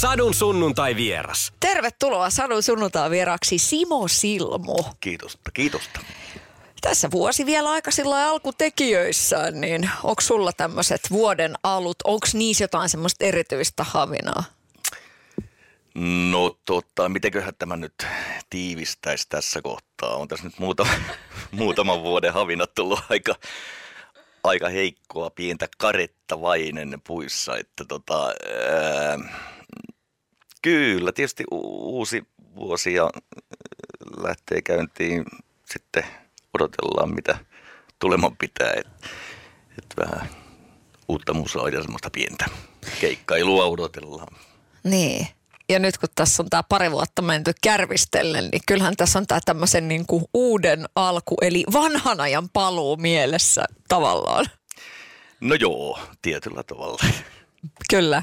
Sadun sunnuntai vieras. Tervetuloa Sadun sunnuntai vieraksi Simo Silmo. Kiitosta, kiitosta. Tässä vuosi vielä aika sillä alkutekijöissään, niin onko sulla tämmöiset vuoden alut, onko niissä jotain semmoista erityistä havinaa? No tota, mitenköhän tämä nyt tiivistäisi tässä kohtaa? On tässä nyt muutama, muutaman vuoden havinat tullut aika, aika heikkoa, pientä karetta vainen puissa. Että tota, ää, kyllä, tietysti u- uusi vuosi ja lähtee käyntiin. Sitten odotellaan, mitä tuleman pitää. Että et vähän uutta musaa ja semmoista pientä keikkailua odotellaan. Niin. Ja nyt kun tässä on tämä pari vuotta menty kärvistellen, niin kyllähän tässä on tämä tämmöisen niin kuin uuden alku, eli vanhan ajan paluu mielessä tavallaan. No joo, tietyllä tavalla. Kyllä.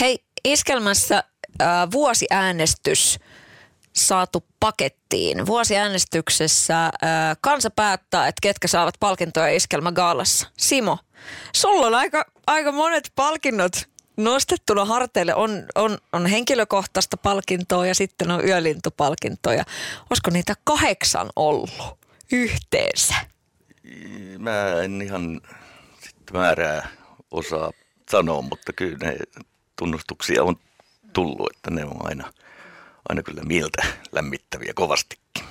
Hei, iskelmässä äh, vuosiäänestys saatu pakettiin. Vuosiäänestyksessä äh, kansa päättää, että ketkä saavat palkintoja iskelmägaalassa. Simo, sulla on aika, aika monet palkinnot nostettuna harteille. On, on, on henkilökohtaista palkintoa ja sitten on yölintupalkintoja. Olisiko niitä kahdeksan ollut yhteensä? Mä en ihan sit määrää osaa sanoa, mutta kyllä ne tunnustuksia on tullut, että ne on aina, aina kyllä mieltä lämmittäviä kovastikin.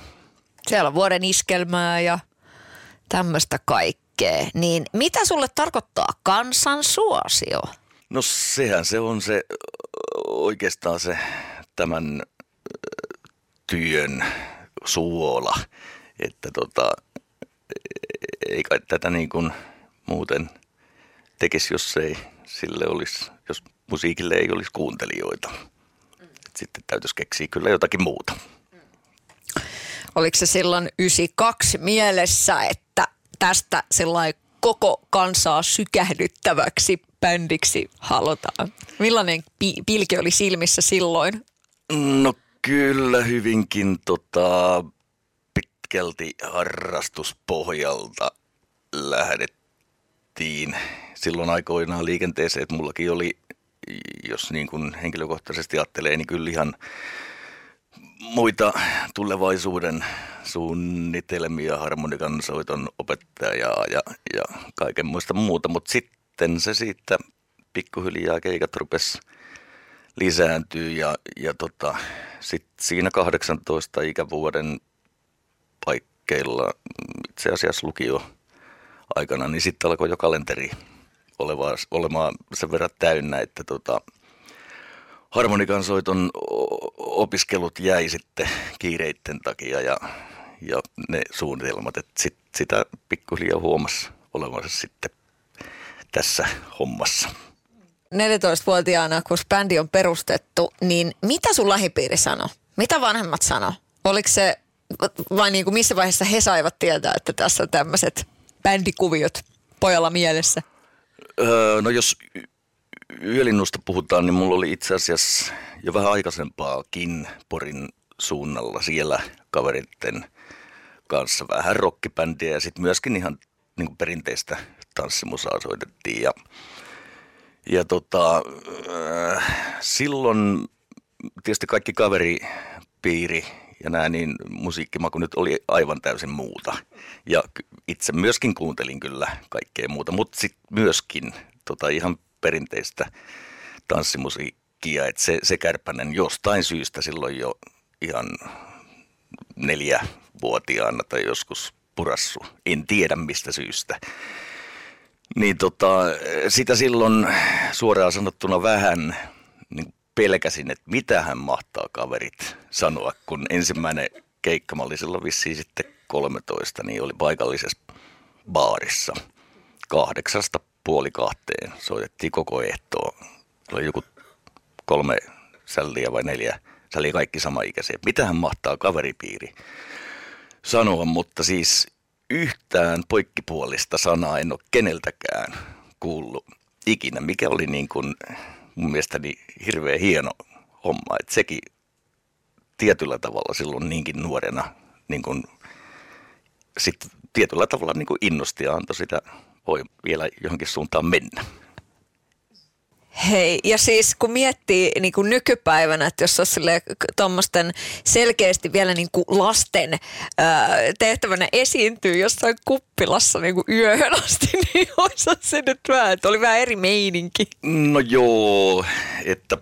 Siellä on vuoden iskelmää ja tämmöistä kaikkea. Niin mitä sulle tarkoittaa kansan suosio? No sehän se on se oikeastaan se tämän työn suola, että tota, ei kai tätä niin kuin muuten tekisi, jos ei sille olisi, jos musiikille ei olisi kuuntelijoita. Sitten täytyisi keksiä kyllä jotakin muuta. Oliko se silloin 92 mielessä, että tästä sellainen koko kansaa sykähdyttäväksi bändiksi halutaan? Millainen pi- pilki oli silmissä silloin? No kyllä hyvinkin tota, pitkälti harrastuspohjalta lähdettiin silloin aikoinaan liikenteeseen, että mullakin oli, jos niin kuin henkilökohtaisesti ajattelee, niin kyllä ihan muita tulevaisuuden suunnitelmia, harmonikan soiton opettajaa ja, ja kaiken muista muuta, mutta sitten se siitä pikkuhiljaa keikat rupesi lisääntyy ja, ja tota, sit siinä 18 ikävuoden paikkeilla, itse asiassa lukio aikana, niin sitten alkoi jo kalenteri oleva, olemaan sen verran täynnä, että tota, harmonikansoiton opiskelut jäi sitten kiireitten takia ja, ja ne suunnitelmat, että sit, sitä pikkuhiljaa huomasi olevansa sitten tässä hommassa. 14-vuotiaana, kun bändi on perustettu, niin mitä sun lähipiiri sanoi? Mitä vanhemmat sano? Oliko se, vai niin kuin missä vaiheessa he saivat tietää, että tässä on tämmöiset bändikuviot pojalla mielessä? Öö, no jos yölinnusta puhutaan, niin mulla oli itse asiassa jo vähän aikaisempaakin Porin suunnalla siellä kaveritten kanssa vähän rockibändiä ja sitten myöskin ihan niin kuin perinteistä tanssimusaa soitettiin ja, ja tota, öö, silloin tietysti kaikki kaveripiiri ja nämä niin musiikkimaku nyt oli aivan täysin muuta. Ja itse myöskin kuuntelin kyllä kaikkea muuta, mutta sitten myöskin tota ihan perinteistä tanssimusiikkia, että se, se kärpänen jostain syystä silloin jo ihan neljävuotiaana tai joskus purassu, en tiedä mistä syystä. Niin tota, sitä silloin suoraan sanottuna vähän niin pelkäsin, että mitähän mahtaa kaverit sanoa, kun ensimmäinen keikka, mä olin silloin vissiin sitten 13, niin oli paikallisessa baarissa kahdeksasta puoli kahteen. Soitettiin koko ehtoon. Oli joku kolme sälliä vai neljä Se oli kaikki samaikäisiä. Mitähän mahtaa kaveripiiri sanoa, mutta siis yhtään poikkipuolista sanaa en ole keneltäkään kuullut ikinä, mikä oli niin kuin mun mielestäni hirveän hieno homma. Että sekin tietyllä tavalla silloin niinkin nuorena niin kuin sit tietyllä tavalla niin kuin innosti ja antoi sitä voi vielä johonkin suuntaan mennä. Hei, ja siis kun miettii niin kuin nykypäivänä, että jos olisi tuommoisten selkeästi vielä niin kuin lasten ää, tehtävänä esiintyy jossain kuppilassa niin kuin yöhön asti, niin olisi se nyt vähän, että oli vähän eri meininki. No joo, että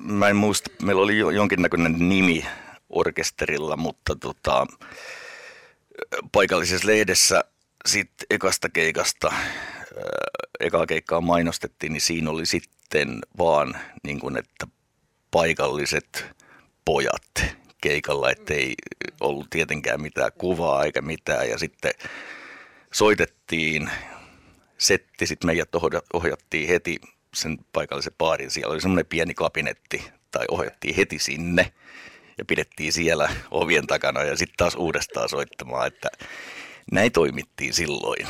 mä en muista, meillä oli jonkinnäköinen nimi orkesterilla, mutta tota, paikallisessa lehdessä sitten ekasta keikasta, ekaa keikkaa mainostettiin, niin siinä oli sitten vaan niin kuin, että paikalliset pojat keikalla, ettei ollut tietenkään mitään kuvaa eikä mitään. Ja sitten soitettiin setti, sitten meidät ohjattiin heti sen paikallisen baarin. Siellä oli semmoinen pieni kabinetti, tai ohjattiin heti sinne ja pidettiin siellä ovien takana ja sitten taas uudestaan soittamaan, että näin toimittiin silloin.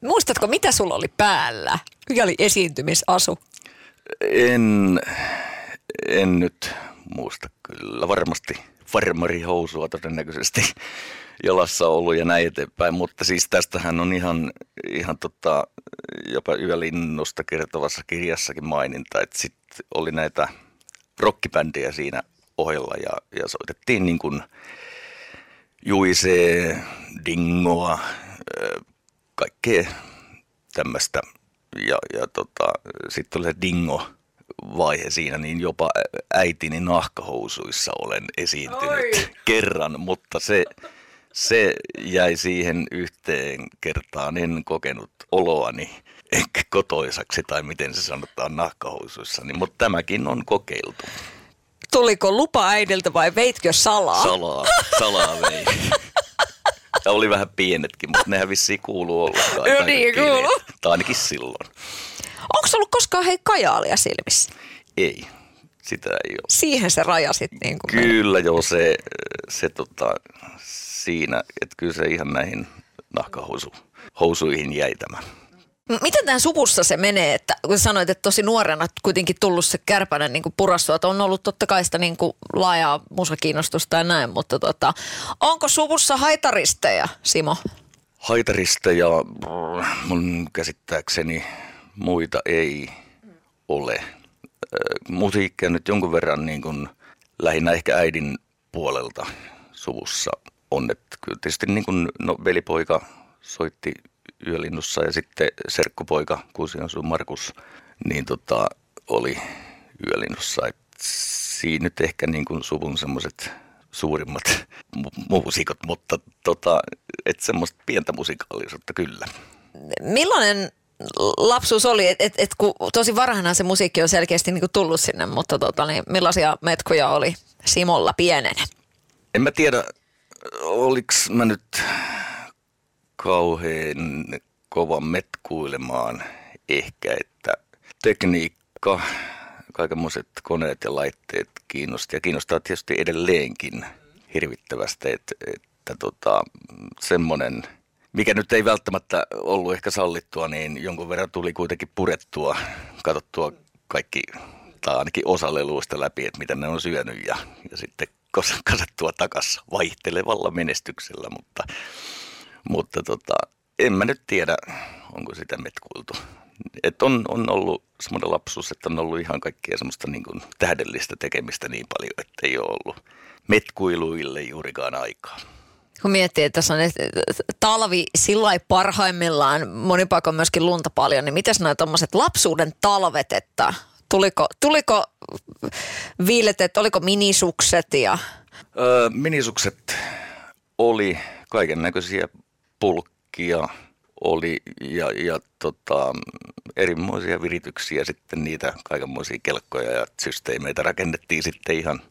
Muistatko, mitä sulla oli päällä? Mikä oli esiintymisasu? En, en nyt muista kyllä. Varmasti farmarihousua todennäköisesti jalassa ollut ja näin eteenpäin. Mutta siis tästähän on ihan, ihan tota, jopa yölinnusta kertovassa kirjassakin maininta, että sitten oli näitä rockibändejä siinä ohella ja, ja soitettiin niin kuin Juisee, Dingoa, kaikkea tämmöistä. Ja, ja tota, sitten oli se Dingo vaihe siinä, niin jopa äitini nahkahousuissa olen esiintynyt Oi. kerran, mutta se, se jäi siihen yhteen kertaan. En kokenut oloani ehkä kotoisaksi tai miten se sanotaan nahkahousuissa, niin, mutta tämäkin on kokeiltu. Tuliko lupa äidiltä vai veitkö salaa? Salaa, salaa vei. Ja oli vähän pienetkin, mutta nehän vissiin kuuluu olla. Joo niin, kuuluu. Tai ainakin silloin. Onko ollut koskaan hei kajaalia silmissä? Ei, sitä ei ole. Siihen se rajasit niin kuin Kyllä joo, se, se tota, siinä, että kyllä se ihan näihin nahkahousuihin jäi tämä. Miten tämän suvussa se menee, että kun sanoit, että tosi nuorena kuitenkin tullut se kärpänen niin purastua, että on ollut totta kai sitä niin kuin laajaa musakiinnostusta ja näin, mutta tota, onko suvussa haitaristeja, Simo? Haitaristeja mun käsittääkseni muita ei ole. Musiikkia nyt jonkun verran niin kuin lähinnä ehkä äidin puolelta suvussa on, että kyllä tietysti niin kuin, no, velipoika soitti Yölinnussa ja sitten serkkupoika Kuusionsuun Markus niin tota, oli Yölinnussa. Et siinä nyt ehkä niin kuin suvun semmoiset suurimmat mu- muusikot, mutta tota, et semmoista pientä musikaalisuutta kyllä. Millainen lapsuus oli, että et, et, kun tosi varhaina se musiikki on selkeästi niin kuin tullut sinne, mutta tota, niin millaisia metkuja oli Simolla pienenä? En mä tiedä, oliko mä nyt kauhean kova metkuilemaan ehkä, että tekniikka, kaikenmoiset koneet ja laitteet kiinnosti ja kiinnostaa tietysti edelleenkin hirvittävästi, että, että tota, semmoinen, mikä nyt ei välttämättä ollut ehkä sallittua, niin jonkun verran tuli kuitenkin purettua, katsottua kaikki tai ainakin osa leluista läpi, että miten ne on syönyt ja, ja sitten kasattua takas vaihtelevalla menestyksellä, mutta mutta tota, en mä nyt tiedä, onko sitä metkuiltu. Et on, on ollut semmoinen lapsuus, että on ollut ihan kaikkea semmoista niin kuin tähdellistä tekemistä niin paljon, että ei ole ollut metkuiluille juurikaan aikaa. Kun miettii, että tässä on talvi sillä parhaimmillaan, moni paikka on myöskin lunta paljon, niin miten nämä tuommoiset lapsuuden talvet, että tuliko, tuliko viiletet, oliko minisukset ja... Öö, minisukset oli kaiken näköisiä pulkkia oli ja, ja tota, erimoisia virityksiä sitten niitä kaikenmoisia kelkkoja ja systeemeitä rakennettiin sitten ihan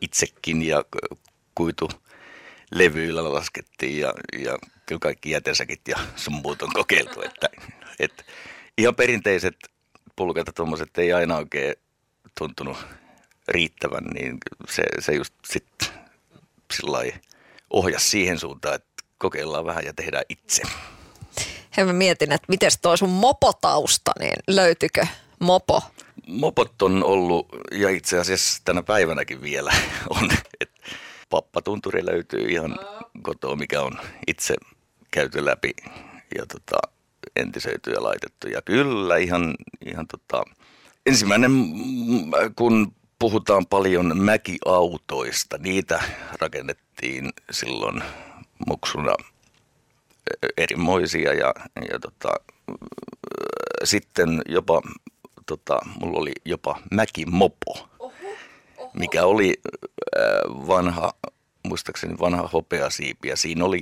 itsekin ja kuitu levyillä laskettiin ja, ja kyllä kaikki jätesäkit ja sun muut on kokeiltu, että, että ihan perinteiset pulkat ja tuommoiset ei aina oikein tuntunut riittävän, niin se, se just sitten sillä ohjasi siihen suuntaan, että kokeillaan vähän ja tehdään itse. Hei mä mietin, että miten toi sun mopotausta, niin löytyykö mopo? Mopot on ollut, ja itse asiassa tänä päivänäkin vielä on, että pappatunturi löytyy ihan kotoa, mikä on itse käyty läpi ja tota, entisöity ja laitettu. Ja kyllä ihan, ihan tota, ensimmäinen, kun puhutaan paljon mäkiautoista, niitä rakennettiin silloin muksuna erimoisia ja, ja tota, sitten jopa, tota, mulla oli jopa mäkimopo, mikä oli vanha, muistaakseni vanha hopeasiipi ja siinä oli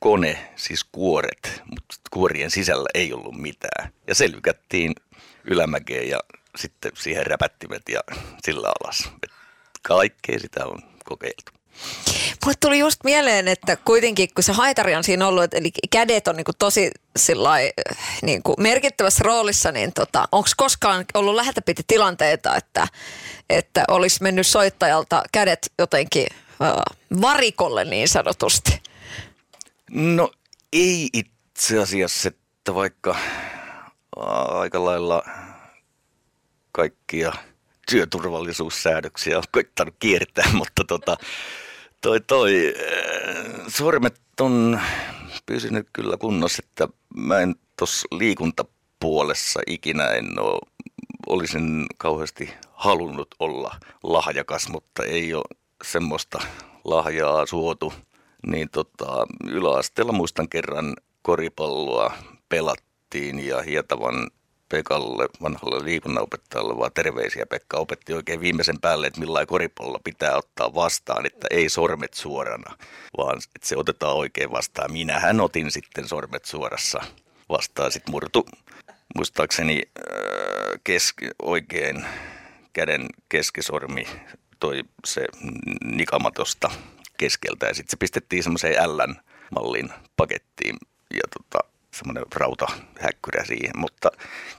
kone, siis kuoret, mutta kuorien sisällä ei ollut mitään. Ja se lykättiin ylämäkeen ja sitten siihen räpättimet ja sillä alas. kaikkea sitä on kokeiltu. Mulle tuli just mieleen, että kuitenkin kun se haitari on siinä ollut, eli kädet on niin kuin tosi sillai, niin kuin merkittävässä roolissa, niin tota, onko koskaan ollut lähetäpiti tilanteita, että, että olisi mennyt soittajalta kädet jotenkin uh, varikolle niin sanotusti? No ei itse asiassa, että vaikka aika lailla kaikkia työturvallisuussäädöksiä on koittanut kiertää, mutta tota, toi, toi, sormet on pysynyt kyllä kunnossa, että mä en tuossa liikuntapuolessa ikinä en ole, olisin kauheasti halunnut olla lahjakas, mutta ei ole semmoista lahjaa suotu. Niin tota, yläasteella muistan kerran koripalloa pelattiin ja Hietavan Pekalle, vanhalle liikunnanopettajalle, vaan terveisiä. Pekka opetti oikein viimeisen päälle, että millä koripallo pitää ottaa vastaan, että ei sormet suorana, vaan että se otetaan oikein vastaan. Minähän otin sitten sormet suorassa vastaan. Sitten murtu, muistaakseni äh, keski, oikein käden keskisormi toi se nikamatosta keskeltä ja sitten se pistettiin semmoiseen L-mallin pakettiin ja tota, semmoinen rautahäkkyrä siihen, mutta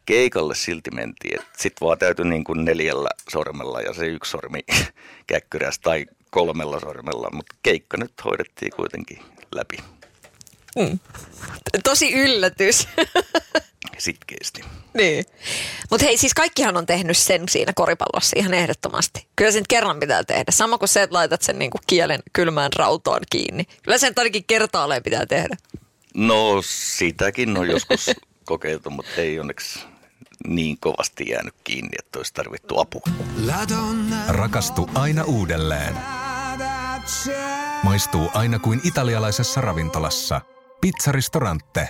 keikalle silti mentiin. Sitten vaan täytyi niin kuin neljällä sormella ja se yksi sormi käkkyrässä tai kolmella sormella, mutta keikka nyt hoidettiin kuitenkin läpi. Mm. Tosi yllätys. Sitkeästi. Niin. Mutta hei, siis kaikkihan on tehnyt sen siinä koripallossa ihan ehdottomasti. Kyllä sen kerran pitää tehdä. Sama kuin se, että laitat sen niinku kielen kylmään rautoon kiinni. Kyllä sen ainakin kertaalleen pitää tehdä. No sitäkin on joskus kokeiltu, mutta ei onneksi niin kovasti jäänyt kiinni, että olisi tarvittu apua. Rakastu aina uudelleen. Maistuu aina kuin italialaisessa ravintolassa. Pizzaristorante.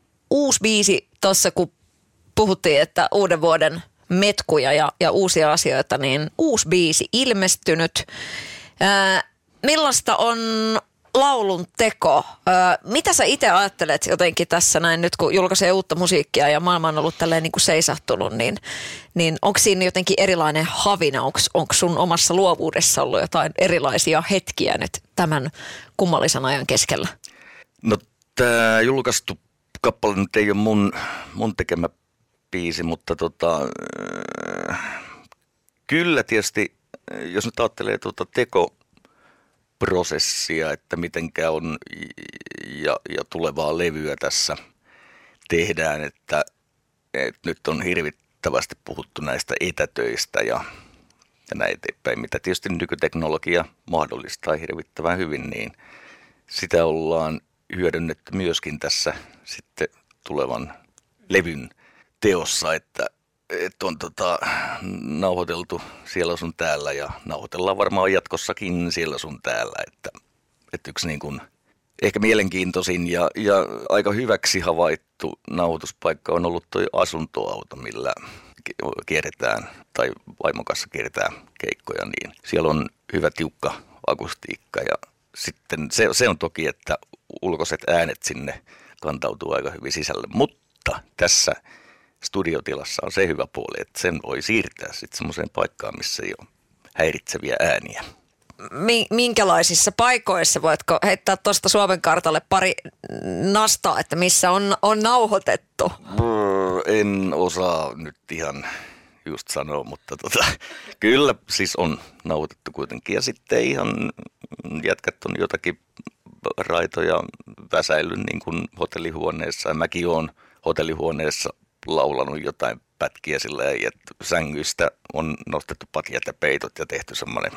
uusi biisi tuossa, kun puhuttiin, että uuden vuoden metkuja ja, ja uusia asioita, niin uusi biisi ilmestynyt. Ää, millaista on laulun teko? Ää, mitä sä itse ajattelet jotenkin tässä näin nyt, kun julkaisee uutta musiikkia ja maailma on ollut tälleen niin kuin seisahtunut, niin, niin onko siinä jotenkin erilainen havina? Onko sun omassa luovuudessa ollut jotain erilaisia hetkiä nyt tämän kummallisen ajan keskellä? No tämä julkaistu kappale nyt ei ole mun, mun tekemä biisi, mutta tota, äh, kyllä tietysti, jos nyt ajattelee tuota tekoprosessia, että mitenkä on ja, ja tulevaa levyä tässä tehdään, että, että nyt on hirvittävästi puhuttu näistä etätöistä ja, ja näin eteenpäin, mitä tietysti nykyteknologia mahdollistaa hirvittävän hyvin, niin sitä ollaan hyödynnetty myöskin tässä sitten tulevan levyn teossa, että, että on tota, nauhoiteltu siellä sun täällä ja nauhoitellaan varmaan jatkossakin siellä sun täällä, että, että yksi niin kuin ehkä mielenkiintoisin ja, ja aika hyväksi havaittu nauhoituspaikka on ollut tuo asuntoauto, millä kierretään tai vaimon kanssa kierretään keikkoja, niin siellä on hyvä tiukka akustiikka ja sitten se, se on toki, että ulkoiset äänet sinne kantautuu aika hyvin sisälle, mutta tässä studiotilassa on se hyvä puoli, että sen voi siirtää sitten semmoiseen paikkaan, missä ei ole häiritseviä ääniä. Minkälaisissa paikoissa voitko heittää tuosta Suomen kartalle pari nastaa, että missä on, on nauhoitettu? En osaa nyt ihan just sanoa, mutta tota, kyllä siis on nauhoitettu kuitenkin. Ja sitten ihan jätkät on jotakin raitoja väsäillyt niin kuin hotellihuoneessa. Ja mäkin olen hotellihuoneessa laulanut jotain pätkiä sillä että sängyistä on nostettu patjat ja peitot ja tehty semmoinen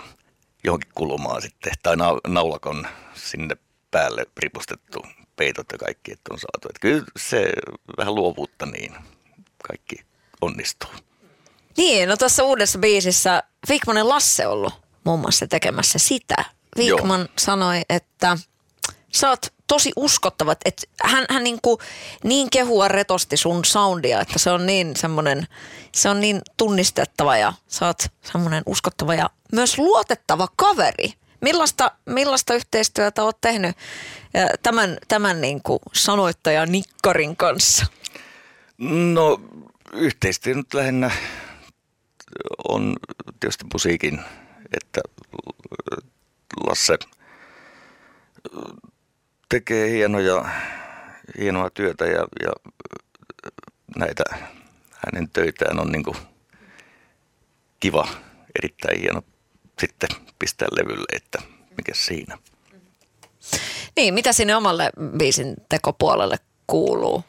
johonkin kulumaan sitten, tai naulakon sinne päälle ripustettu peitot ja kaikki, että on saatu. Että kyllä se vähän luovuutta niin kaikki onnistuu. Niin, no tuossa uudessa biisissä Vikmanen Lasse ollut muun muassa tekemässä sitä. Vikman sanoi, että sä oot tosi uskottava, että hän, hän niin, kuin, niin kehua retosti sun soundia, että se on niin semmoinen, se on niin tunnistettava ja sä oot semmoinen uskottava ja myös luotettava kaveri. Millaista, millaista yhteistyötä oot tehnyt tämän, tämän niin kuin sanoittaja Nikkarin kanssa? No yhteistyö nyt lähinnä on tietysti musiikin, että Lasse tekee hienoja, hienoa työtä ja, ja näitä hänen töitään on niin kiva, erittäin hieno sitten pistää levylle, että mikä siinä. Niin, mitä sinne omalle biisin tekopuolelle kuuluu?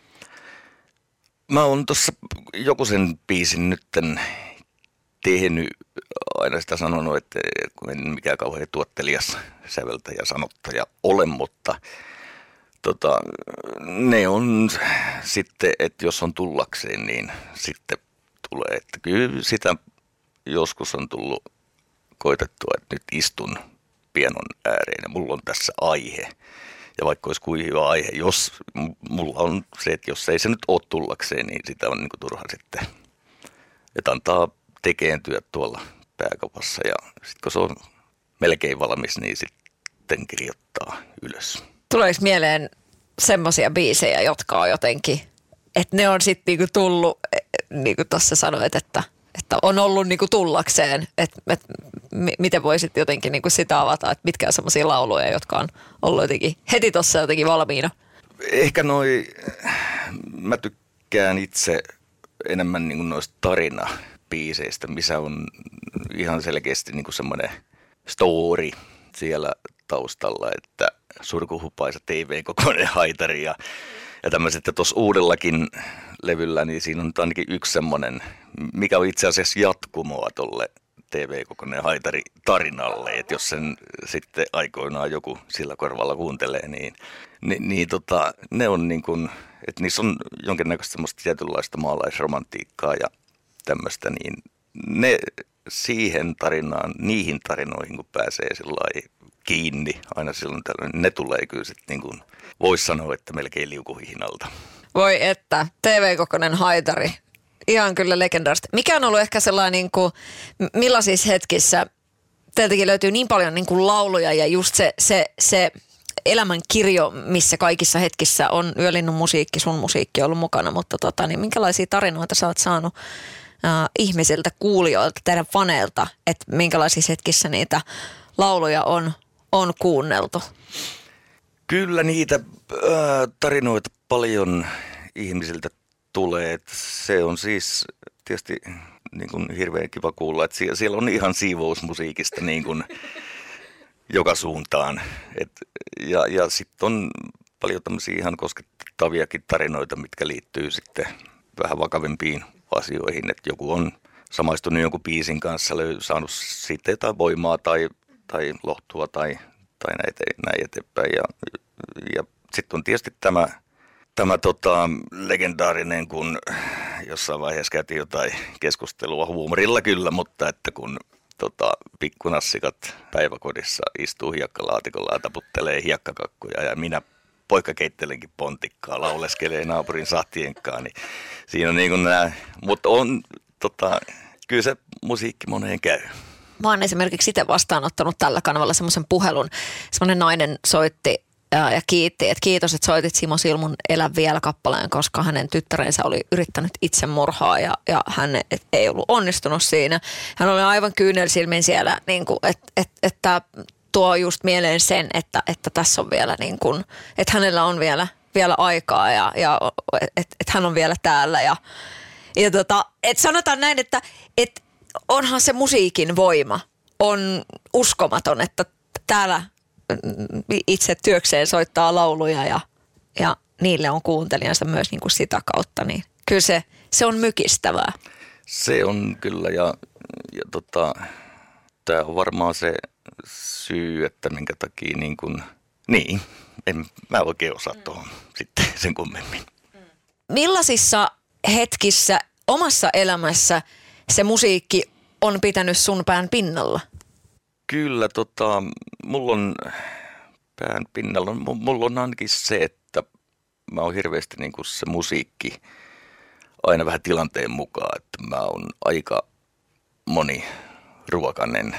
Mä oon tuossa joku sen biisin nytten tehnyt, aina sitä sanonut, että en mikään kauhean tuottelias säveltäjä sanottaja ole, mutta tota, ne on sitten, että jos on tullakseen, niin sitten tulee. Että kyllä sitä joskus on tullut koitettua, että nyt istun pienon ääreen ja mulla on tässä aihe. Ja vaikka olisi kuin hyvä aihe, jos mulla on se, että jos ei se nyt ole tullakseen, niin sitä on niin kuin turha sitten. Että antaa tekeen työt tuolla pääkopassa ja sitten kun se on melkein valmis, niin sitten kirjoittaa ylös. Tuleeko mieleen semmoisia biisejä, jotka on jotenkin, että ne on sitten niinku tullut, e, niin kuin tuossa sanoit, että, että on ollut niinku tullakseen, että et, miten voisit jotenkin niinku sitä avata, että mitkä on semmoisia lauluja, jotka on ollut jotenkin heti tuossa jotenkin valmiina? Ehkä noi, mä tykkään itse enemmän niinku noista tarina biiseistä, missä on ihan selkeästi niinku semmoinen story siellä taustalla, että surkuhupaisa TV-kokoinen haitari ja, ja tämmöiset. Ja tuossa uudellakin levyllä, niin siinä on ainakin yksi semmoinen, mikä on itse asiassa jatkumoa tolle TV-kokoinen haitari tarinalle, että jos sen sitten aikoinaan joku sillä korvalla kuuntelee, niin, niin, niin tota, ne on niin kuin, että niissä on jonkinnäköistä semmoista tietynlaista maalaisromantiikkaa ja tämmöistä, niin ne siihen tarinaan, niihin tarinoihin, kun pääsee kiinni aina silloin tällöin, ne tulee kyllä sitten niin kuin, voisi sanoa, että melkein liukuhihnalta. Voi että, TV-kokoinen haitari. Ihan kyllä legendaarista. Mikä on ollut ehkä sellainen, niin kuin, millaisissa hetkissä teiltäkin löytyy niin paljon niin kuin lauluja ja just se, se, se elämän kirjo, missä kaikissa hetkissä on Yölinnun musiikki, sun musiikki ollut mukana, mutta tota, niin minkälaisia tarinoita sä oot saanut ihmisiltä, kuulijoilta, teidän faneilta, että minkälaisissa hetkissä niitä lauluja on, on kuunneltu? Kyllä niitä äh, tarinoita paljon ihmisiltä tulee. Et se on siis tietysti niin kuin hirveän kiva kuulla, että siellä, siellä on ihan siivousmusiikista niin kuin joka suuntaan. Et, ja ja sitten on paljon tämmöisiä ihan koskettaviakin tarinoita, mitkä liittyy sitten vähän vakavimpiin asioihin, että joku on samaistunut jonkun biisin kanssa, saanut siitä jotain voimaa tai, tai lohtua tai, tai näin, näin eteenpäin. Ja, ja sitten on tietysti tämä, tämä tota, legendaarinen, kun jossain vaiheessa käytiin jotain keskustelua huumorilla kyllä, mutta että kun tota, pikkunassikat päiväkodissa istuu hiekkalaatikolla ja taputtelee hiekkakakkuja ja minä poika keittelenkin pontikkaa, lauleskelee naapurin sahtienkaan, niin siinä on niin kuin nämä, mutta on tota, kyllä se musiikki moneen käy. Mä oon esimerkiksi itse vastaanottanut tällä kanavalla semmoisen puhelun. Semmoinen nainen soitti ja, kiitti, että kiitos, että soitit Simo Silmun Elä vielä kappaleen, koska hänen tyttärensä oli yrittänyt itsemurhaa ja, ja hän et, ei ollut onnistunut siinä. Hän oli aivan kyynelsilmin siellä, niin kuin, et, et, että tuo just mieleen sen, että, että tässä on vielä niin kuin, että hänellä on vielä, vielä aikaa ja, ja että et hän on vielä täällä ja, ja tota, et sanotaan näin, että et onhan se musiikin voima on uskomaton, että täällä itse työkseen soittaa lauluja ja, ja niille on kuuntelijansa myös niin kuin sitä kautta, niin kyllä se, se on mykistävää. Se on kyllä ja, ja tota, tämä on varmaan se syy, että minkä takia niin kuin, niin, en mä oikein osaa tuohon sitten sen kummemmin. Millaisissa hetkissä omassa elämässä se musiikki on pitänyt sun pään pinnalla? Kyllä, tota, mulla on pään pinnalla, mulla on ainakin se, että mä oon hirveästi niin kuin se musiikki aina vähän tilanteen mukaan, että mä oon aika moni ruokanen,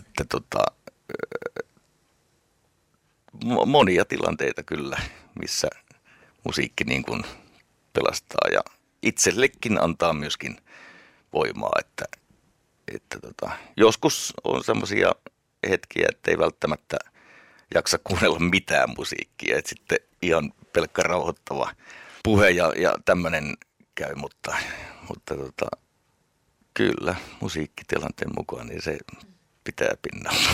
että tota, monia tilanteita kyllä, missä musiikki niin kuin pelastaa ja itsellekin antaa myöskin voimaa, että että tota, joskus on semmoisia hetkiä, että ei välttämättä jaksa kuunnella mitään musiikkia. Että sitten ihan pelkkä rauhoittava puhe ja, ja tämmöinen käy, mutta, mutta tota, kyllä musiikkitilanteen mukaan niin se pitää pinnalla.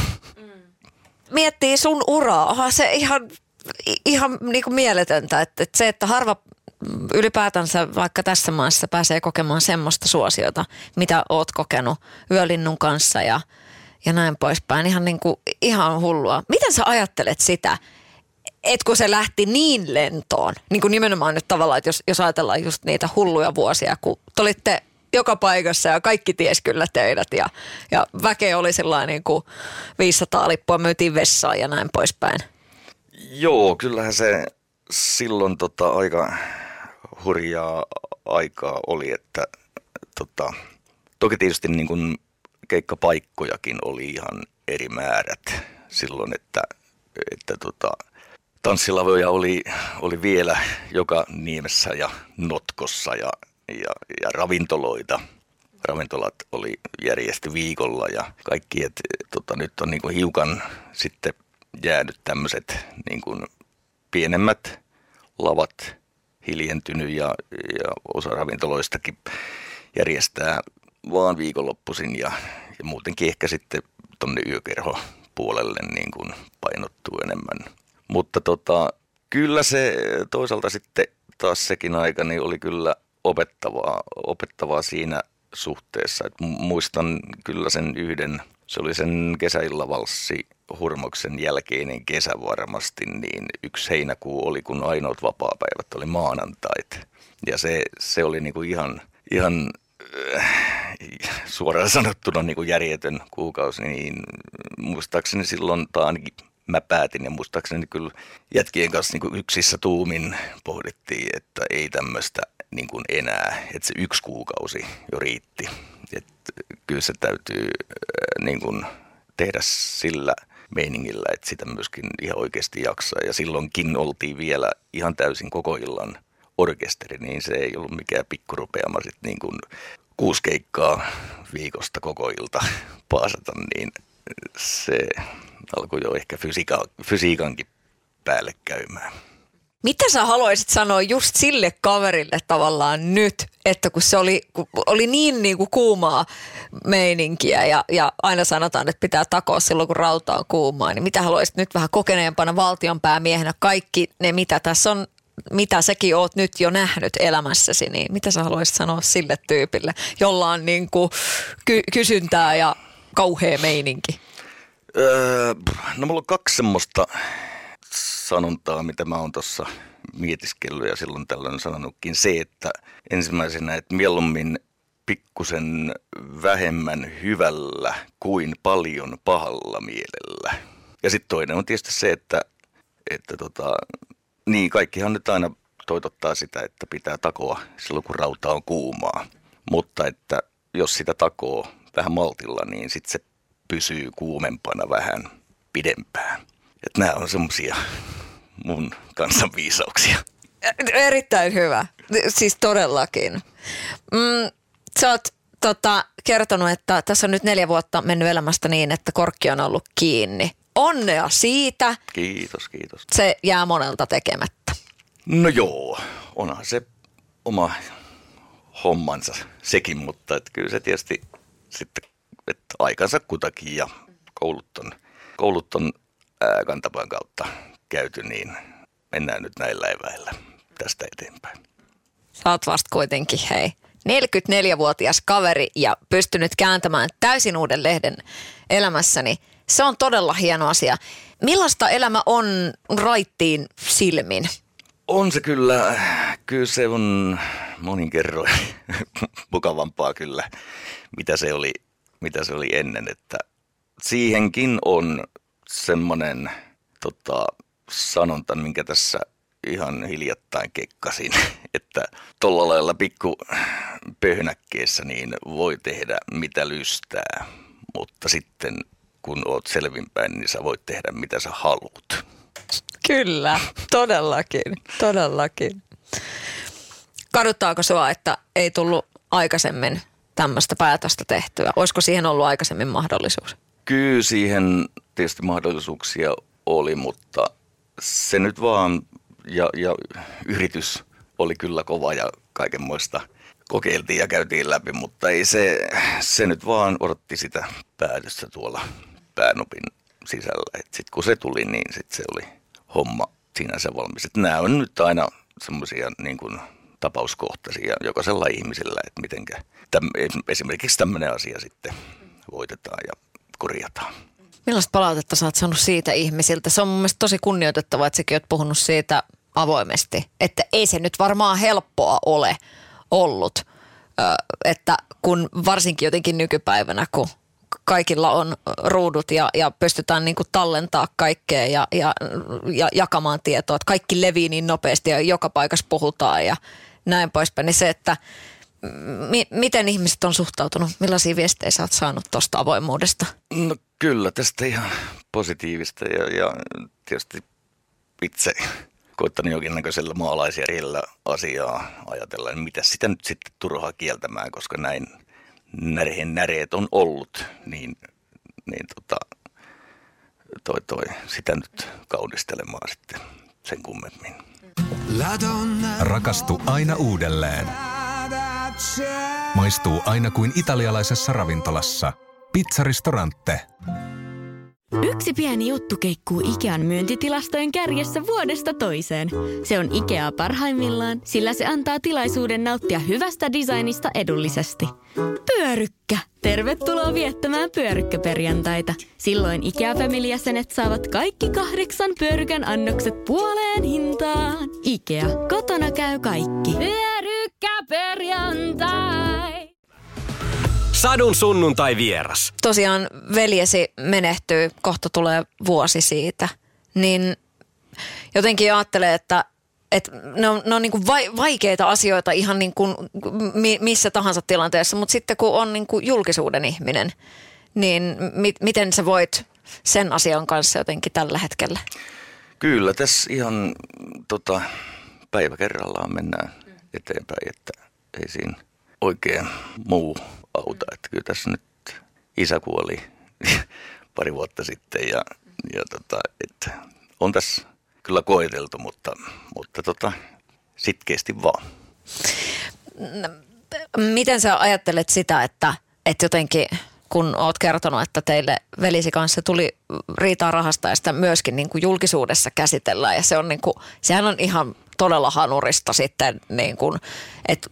Miettii sun uraa, onhan se ihan, ihan niin kuin mieletöntä, että, että se, että harva ylipäätänsä vaikka tässä maassa pääsee kokemaan semmoista suosiota, mitä oot kokenut yölinnun kanssa ja, ja näin poispäin. Ihan, niin kuin, ihan hullua. Miten sä ajattelet sitä, että kun se lähti niin lentoon, niin kuin nimenomaan nyt tavallaan, että jos, jos ajatellaan just niitä hulluja vuosia, kun te olitte joka paikassa ja kaikki ties kyllä teidät ja, ja väkeä oli sellainen niin kuin 500 lippua myytiin vessaan ja näin poispäin. Joo, kyllähän se silloin tota, aika hurjaa aikaa oli, että tota, toki tietysti niin kuin keikkapaikkojakin oli ihan eri määrät silloin, että, että tota, tanssilavoja oli, oli vielä joka niemessä ja notkossa ja, ja, ja ravintoloita. Ravintolat oli järjesty viikolla ja kaikki, että tota, nyt on niin kuin hiukan sitten jäänyt tämmöiset niin kuin pienemmät lavat hiljentynyt ja, ja osa ravintoloistakin järjestää vaan viikonloppuisin ja, ja muutenkin ehkä sitten tuonne yökerhopuolelle niin kuin painottuu enemmän. Mutta tota, kyllä se toisaalta sitten taas sekin aika niin oli kyllä opettavaa, opettavaa siinä suhteessa. Et muistan kyllä sen yhden, se oli sen kesäillavalssi hurmoksen jälkeinen kesä varmasti, niin yksi heinäkuu oli, kun ainoat vapaapäivät oli maanantait. Ja se, se oli niinku ihan, ihan äh, suoraan sanottuna niin kuin järjetön kuukausi, niin muistaakseni silloin, tai ainakin mä päätin ja muistaakseni kyllä jätkien kanssa niin kuin yksissä tuumin pohdittiin, että ei tämmöistä niin kuin enää, että se yksi kuukausi jo riitti. Että kyllä se täytyy äh, niin kuin tehdä sillä – meiningillä, että sitä myöskin ihan oikeasti jaksaa. Ja silloinkin oltiin vielä ihan täysin koko illan orkesteri, niin se ei ollut mikään pikkurupeama sitten niin kuin kuusi keikkaa viikosta koko ilta paasata, niin se alkoi jo ehkä fysiika, fysiikankin päälle käymään. Mitä sä haluaisit sanoa just sille kaverille tavallaan nyt, että kun se oli, kun oli niin, niin kuin kuumaa meininkiä ja, ja aina sanotaan, että pitää takoa silloin, kun rauta on kuumaa, niin mitä haluaisit nyt vähän kokeneempana valtionpäämiehenä kaikki ne, mitä tässä on, mitä sekin oot nyt jo nähnyt elämässäsi, niin mitä sä haluaisit sanoa sille tyypille, jolla on niin kuin ky- kysyntää ja kauhea meininki? Öö, no mulla on kaksi semmoista sanontaa, mitä mä oon tuossa mietiskellyt ja silloin tällöin sanonutkin, se, että ensimmäisenä, että mieluummin pikkusen vähemmän hyvällä kuin paljon pahalla mielellä. Ja sitten toinen on tietysti se, että, että tota, niin kaikkihan nyt aina toitottaa sitä, että pitää takoa silloin kun rauta on kuumaa. mutta että jos sitä takoo vähän maltilla, niin sitten se pysyy kuumempana vähän pidempään. Että nämä on semmoisia mun kansanviisauksia. Erittäin hyvä. Siis todellakin. Mm, sä oot tota, kertonut, että tässä on nyt neljä vuotta mennyt elämästä niin, että korkki on ollut kiinni. Onnea siitä. Kiitos, kiitos. Se jää monelta tekemättä. No joo, onhan se oma hommansa sekin, mutta et kyllä se tietysti sitten, että aikansa kutakin ja koulut on, koulut on ää, kantapään kautta käyty, niin mennään nyt näillä eväillä tästä eteenpäin. Sä oot vasta kuitenkin, hei, 44-vuotias kaveri ja pystynyt kääntämään täysin uuden lehden elämässäni. Se on todella hieno asia. Millaista elämä on raittiin silmin? On se kyllä, kyllä se on monin kerroin mukavampaa kyllä, mitä se oli, mitä se oli ennen, että siihenkin on semmoinen tota, sanonta, minkä tässä ihan hiljattain kekkasin, että tuolla lailla pikku pöhnäkkeessä niin voi tehdä mitä lystää, mutta sitten kun oot selvinpäin, niin sä voit tehdä mitä sä haluat. Kyllä, todellakin, todellakin. Kaduttaako sua, että ei tullut aikaisemmin tämmöistä päätöstä tehtyä? Olisiko siihen ollut aikaisemmin mahdollisuus? Kyllä siihen tietysti mahdollisuuksia oli, mutta se nyt vaan ja, ja yritys oli kyllä kova ja kaikenmoista kokeiltiin ja käytiin läpi, mutta ei se, se nyt vaan odotti sitä päätöstä tuolla päänopin sisällä. Sitten kun se tuli, niin sit se oli homma sinänsä valmis. Et nämä on nyt aina semmoisia niin kuin tapauskohtaisia jokaisella ihmisellä, että mitenkä täm, esimerkiksi tämmöinen asia sitten voitetaan ja korjataan. Millaista palautetta sä oot saanut siitä ihmisiltä? Se on mun mielestä tosi kunnioitettavaa, että säkin oot puhunut siitä avoimesti. Että ei se nyt varmaan helppoa ole ollut. että kun varsinkin jotenkin nykypäivänä, kun kaikilla on ruudut ja, ja pystytään niin tallentaa kaikkea ja, ja, ja jakamaan tietoa, että kaikki levii niin nopeasti ja joka paikassa puhutaan ja näin poispäin, niin se, että mi- miten ihmiset on suhtautunut, millaisia viestejä sä oot saanut tuosta avoimuudesta? No kyllä, tästä ihan positiivista ja, ja tietysti itse koittanut jonkinnäköisellä maalaisjärjellä asiaa ajatella, niin mitä sitä nyt sitten turhaa kieltämään, koska näin näreen näreet on ollut, niin, niin tota, toi, toi, sitä nyt kaunistelemaan sitten sen kummemmin. Rakastu aina uudelleen. Maistuu aina kuin italialaisessa ravintolassa. Pizzaristorante. Yksi pieni juttu keikkuu Ikean myyntitilastojen kärjessä vuodesta toiseen. Se on Ikea parhaimmillaan, sillä se antaa tilaisuuden nauttia hyvästä designista edullisesti. Pyörykkä! Tervetuloa viettämään pyörykkäperjantaita. Silloin Ikea Family-jäsenet saavat kaikki kahdeksan pyörykän annokset puoleen hintaan. Ikea, kotona käy kaikki. Pyörykkäperjantai! Sadun sunnuntai vieras. Tosiaan veljesi menehtyy, kohta tulee vuosi siitä, niin jotenkin ajattelee, että että ne on, ne on niin kuin vaikeita asioita ihan niin kuin missä tahansa tilanteessa, mutta sitten kun on niin kuin julkisuuden ihminen, niin mi, miten sä voit sen asian kanssa jotenkin tällä hetkellä? Kyllä, tässä ihan tota, päivä kerrallaan mennään eteenpäin, että ei siinä oikein muu auta. Että kyllä tässä nyt isä kuoli pari vuotta sitten ja, ja tota, että on tässä kyllä koeteltu, mutta, mutta tota, sitkeästi vaan. Miten sä ajattelet sitä, että, että jotenkin kun oot kertonut, että teille velisi kanssa tuli riitaa rahasta ja sitä myöskin niin kuin julkisuudessa käsitellään ja se on niin kuin, sehän on ihan todella hanurista sitten, niin kuin, että,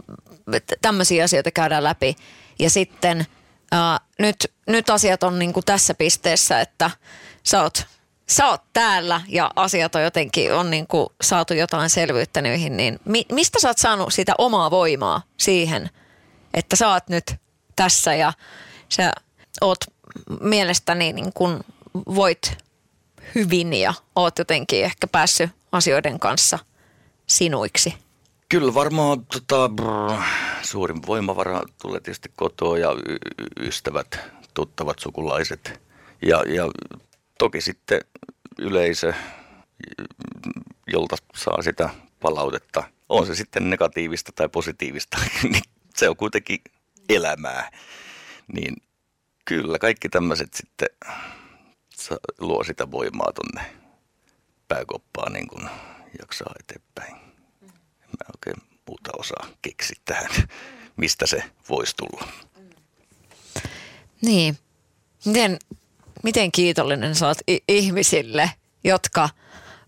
että tämmöisiä asioita käydään läpi. Ja sitten ää, nyt, nyt asiat on niin kuin tässä pisteessä, että sä oot sä oot täällä ja asiat on jotenkin, on niin kuin saatu jotain selvyyttä niihin, niin mi, mistä sä oot saanut sitä omaa voimaa siihen, että sä oot nyt tässä ja sä oot mielestäni niin kuin voit hyvin ja oot jotenkin ehkä päässyt asioiden kanssa sinuiksi? Kyllä varmaan tota, brr, suurin voimavara tulee tietysti kotoa ja y- ystävät, tuttavat, sukulaiset. Ja, ja toki sitten yleisö, jolta saa sitä palautetta. On se sitten negatiivista tai positiivista, niin se on kuitenkin elämää. Niin kyllä kaikki tämmöiset sitten luo sitä voimaa tonne pääkoppaan niin kuin jaksaa eteenpäin. En mä oikein muuta osaa keksiä tähän, mistä se voisi tulla. Niin. Miten, miten kiitollinen sä oot ihmisille, jotka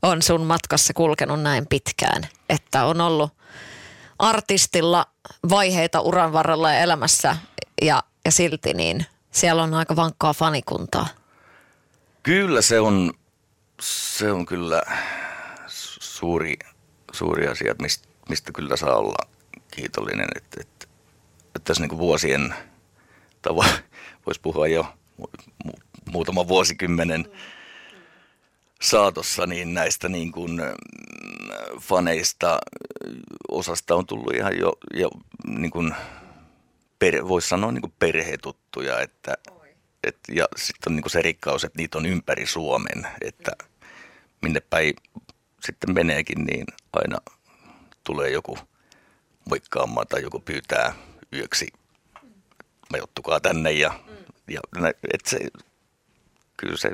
on sun matkassa kulkenut näin pitkään, että on ollut artistilla vaiheita uran varrella ja elämässä ja, ja silti niin siellä on aika vankkaa fanikuntaa. Kyllä se on, se on kyllä suuri, suuri asia, mistä, mistä kyllä saa olla kiitollinen. Että, että, että tässä niin vuosien, tai voisi puhua jo mu, muutaman vuosikymmenen saatossa, niin näistä niin kuin mm, faneista osasta on tullut ihan jo, jo niin kuin per, voisi sanoa niin kuin perhetuttuja, että, et, ja sitten on niin kuin se rikkaus, että niitä on ympäri Suomen, että minne päin sitten meneekin, niin aina tulee joku moikkaamaan tai joku pyytää yöksi, majoittukaa tänne ja, ja et se, kyllä se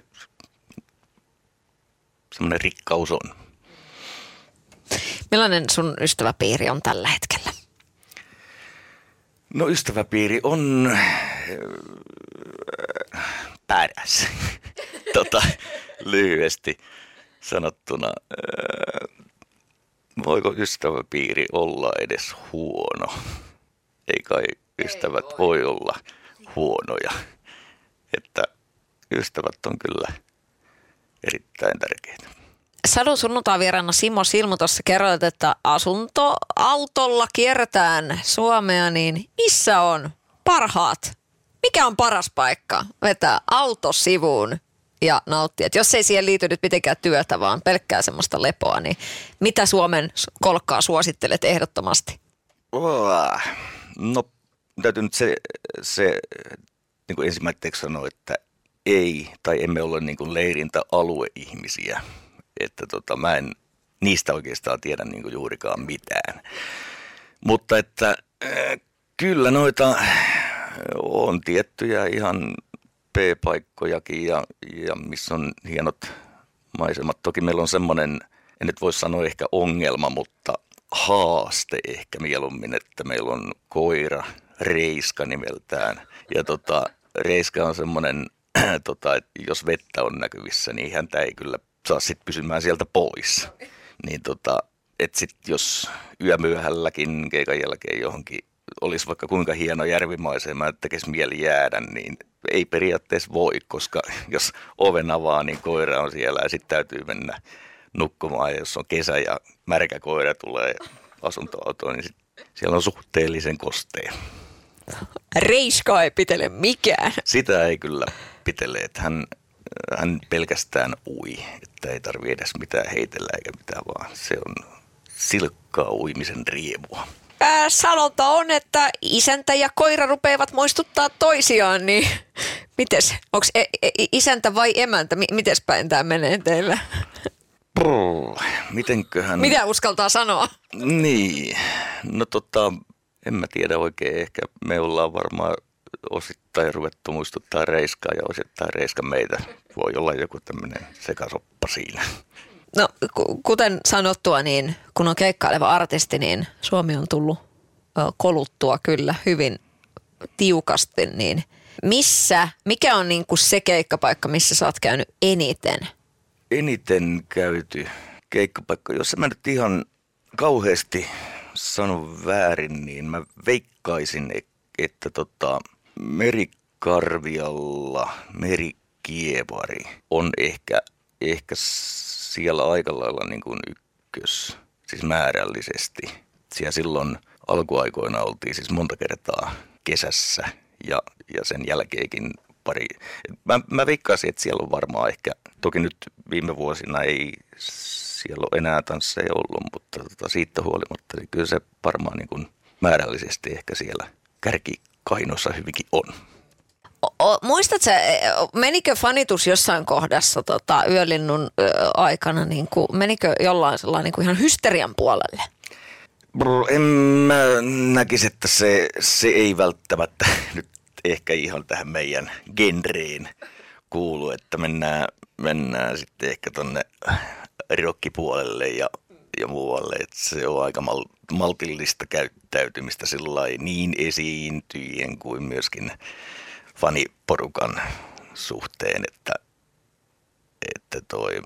semmoinen rikkaus on. Millainen sun ystäväpiiri on tällä hetkellä? No ystäväpiiri on paras, tota, lyhyesti sanottuna. Voiko ystäväpiiri olla edes huono? Ei kai ystävät Ei voi. voi olla huonoja. Että ystävät on kyllä erittäin tärkeitä. Sadun sunnuntai vieraana Simo Silmu tuossa kerroit, että asuntoautolla kierretään Suomea, niin missä on parhaat? Mikä on paras paikka vetää auto sivuun ja nauttia? Et jos ei siihen liity nyt mitenkään työtä, vaan pelkkää semmoista lepoa, niin mitä Suomen kolkkaa suosittelet ehdottomasti? No täytyy nyt se, se niin kuin ensimmäiseksi sanoa, että ei, tai emme ole niin kuin leirintäalueihmisiä että tota, mä en niistä oikeastaan tiedä niin kuin juurikaan mitään. Mutta että äh, kyllä noita on tiettyjä ihan P-paikkojakin ja, ja missä on hienot maisemat. Toki meillä on semmoinen, en nyt voi sanoa ehkä ongelma, mutta haaste ehkä mieluummin, että meillä on koira, Reiska nimeltään. Ja tota, Reiska on semmoinen, tota, että jos vettä on näkyvissä, niin häntä ei kyllä saa sit pysymään sieltä pois. Niin tota, että sit jos yömyöhälläkin keikan jälkeen johonkin olisi vaikka kuinka hieno järvimaisema, että tekisi mieli jäädä, niin ei periaatteessa voi, koska jos oven avaa, niin koira on siellä ja sitten täytyy mennä nukkumaan. Ja jos on kesä ja märkä koira tulee asuntoautoon, niin sit siellä on suhteellisen kostea. Reiska ei pitele mikään. Sitä ei kyllä pitele, että hän, hän pelkästään ui, että ei tarvi edes mitään heitellä eikä mitään, vaan se on silkkaa uimisen riemua. Ää, sanonta on, että isäntä ja koira rupeavat muistuttaa toisiaan, niin mites, onko e- e- isäntä vai emäntä, M- mites päin tämä menee teillä? Brr, mitenköhän... Mitä uskaltaa sanoa? Niin, no tota, en mä tiedä oikein, ehkä me ollaan varmaan osittain ruvettu muistuttaa Reiskaa ja osittain Reiska meitä. Voi olla joku tämmöinen sekasoppa siinä. No kuten sanottua, niin kun on keikkaileva artisti, niin Suomi on tullut koluttua kyllä hyvin tiukasti, niin missä, mikä on niin kuin se keikkapaikka, missä sä oot käynyt eniten? Eniten käyty keikkapaikka, jos mä nyt ihan kauheasti sanon väärin, niin mä veikkaisin, että tota, Merikarvialla Merikievari on ehkä, ehkä siellä aika lailla niin kuin ykkös, siis määrällisesti. Siellä silloin alkuaikoina oltiin siis monta kertaa kesässä ja, ja sen jälkeenkin pari. Mä, mä veikkaisin, että siellä on varmaan ehkä, toki nyt viime vuosina ei siellä ole enää tansseja ollut, mutta tota, siitä huolimatta, niin kyllä se varmaan niin kuin määrällisesti ehkä siellä kärkikainossa hyvinkin on. O, muistatko, menikö fanitus jossain kohdassa tota, yölinnun ö, aikana, niin kuin, menikö jollain sellainen niin kuin ihan hysterian puolelle? Brr, en mä näkisi, että se, se ei välttämättä nyt ehkä ihan tähän meidän genreen kuulu, että mennään, mennään sitten ehkä tonne rockipuolelle ja, ja muualle, että se on aika mal, maltillista käyttäytymistä sillä niin esiintyjien kuin myöskin faniporukan suhteen, että, että toi,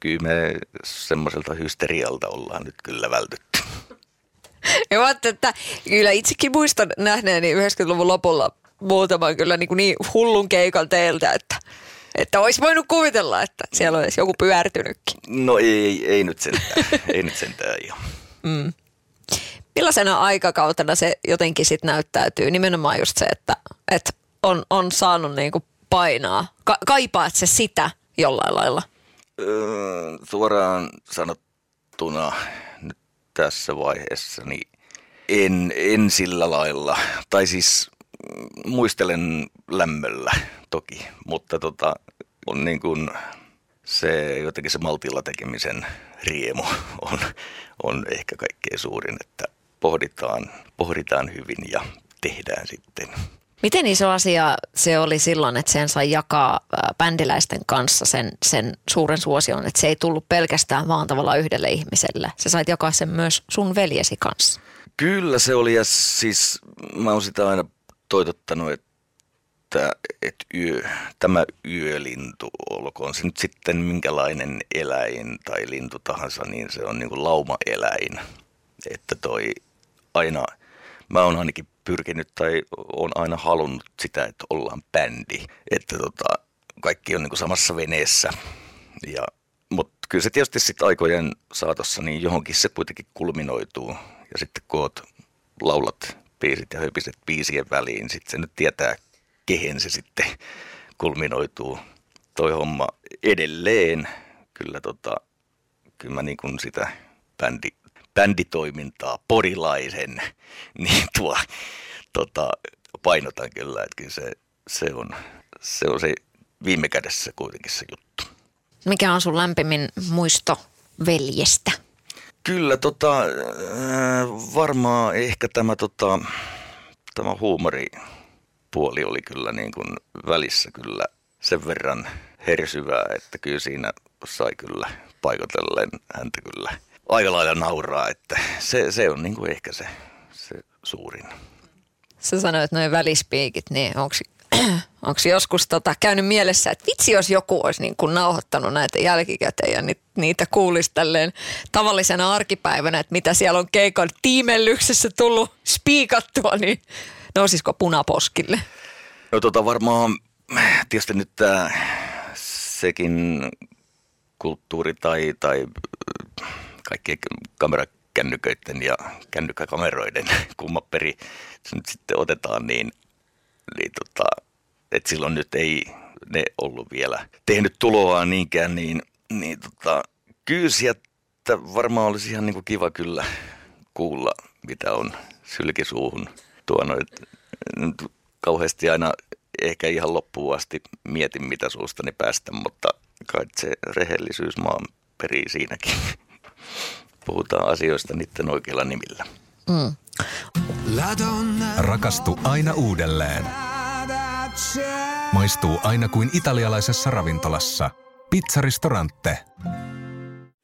kyllä me semmoiselta hysterialta ollaan nyt kyllä vältytty. Ja että kyllä itsekin muistan nähneeni 90-luvun lopulla muutaman kyllä niin, niin hullun keikan teiltä, että, että olisi voinut kuvitella, että siellä olisi joku pyörtynytkin. No ei, ei nyt sentään, ei nyt sentään ihan. Mm. Millaisena aikakautena se jotenkin sitten näyttäytyy? Nimenomaan just se, että, että on, on saanut niin kuin painaa. Ka- kaipaat se sitä jollain lailla? Öö, suoraan sanottuna nyt tässä vaiheessa niin en, en sillä lailla. Tai siis mm, muistelen lämmöllä toki, mutta tota, on niin kuin se jotenkin se maltilla tekemisen riemu on, on ehkä kaikkein suurin, että pohditaan, pohditaan hyvin ja tehdään sitten. Miten iso asia se oli silloin, että sen sai jakaa bändiläisten kanssa sen, sen suuren suosion, että se ei tullut pelkästään vaan tavallaan yhdelle ihmiselle. Se sait jakaa sen myös sun veljesi kanssa. Kyllä se oli ja siis mä oon sitä aina toitottanut, että, että yö, tämä yölintu, olkoon se nyt sitten minkälainen eläin tai lintu tahansa, niin se on niin kuin laumaeläin. Että toi aina, mä oon ainakin pyrkinyt tai on aina halunnut sitä, että ollaan bändi. Että tota, kaikki on niin kuin samassa veneessä. Ja, mutta kyllä se tietysti sitten aikojen saatossa niin johonkin se kuitenkin kulminoituu. Ja sitten kun oot laulat biisit ja höpiset biisien väliin, sitten se nyt tietää, kehen se sitten kulminoituu. Toi homma edelleen, kyllä, tota, kyllä mä niin kuin sitä bändi, bänditoimintaa porilaisen, niin tuo tota, painotan kyllä, että kyllä se, se, on, se on se viime kädessä kuitenkin se juttu. Mikä on sun lämpimin muisto veljestä? Kyllä, tota, varmaan ehkä tämä, tota, tämä huumoripuoli oli kyllä niin kuin välissä kyllä sen verran hersyvää, että kyllä siinä sai kyllä paikotellen häntä kyllä aika lailla nauraa, että se, se on niin kuin ehkä se, se suurin. Sä sanoit noin välispiikit, niin onko Onko joskus tota, käynyt mielessä, että vitsi jos joku olisi niin kuin nauhoittanut näitä jälkikäteen ja niitä kuulisi tälleen tavallisena arkipäivänä, että mitä siellä on keikan tiimellyksessä tullut spiikattua, niin nousisiko punaposkille? No tota varmaan tietysti nyt tämä sekin kulttuuri tai, tai kaikkien kamerakännyköiden ja kännykkäkameroiden kummaperi nyt sitten otetaan, niin, niin tota, että silloin nyt ei ne ollut vielä tehnyt tuloa niinkään, niin, niin tota, kyllä sieltä varmaan olisi ihan niin kuin kiva kyllä kuulla, mitä on sylkisuuhun tuonut. Kauheasti aina ehkä ihan loppuun asti mietin, mitä suustani päästä, mutta kai se rehellisyys maan perii siinäkin. Puhutaan asioista niiden oikeilla nimillä. Mm. Rakastu aina uudelleen. Maistuu aina kuin italialaisessa ravintolassa. Pizzaristorante.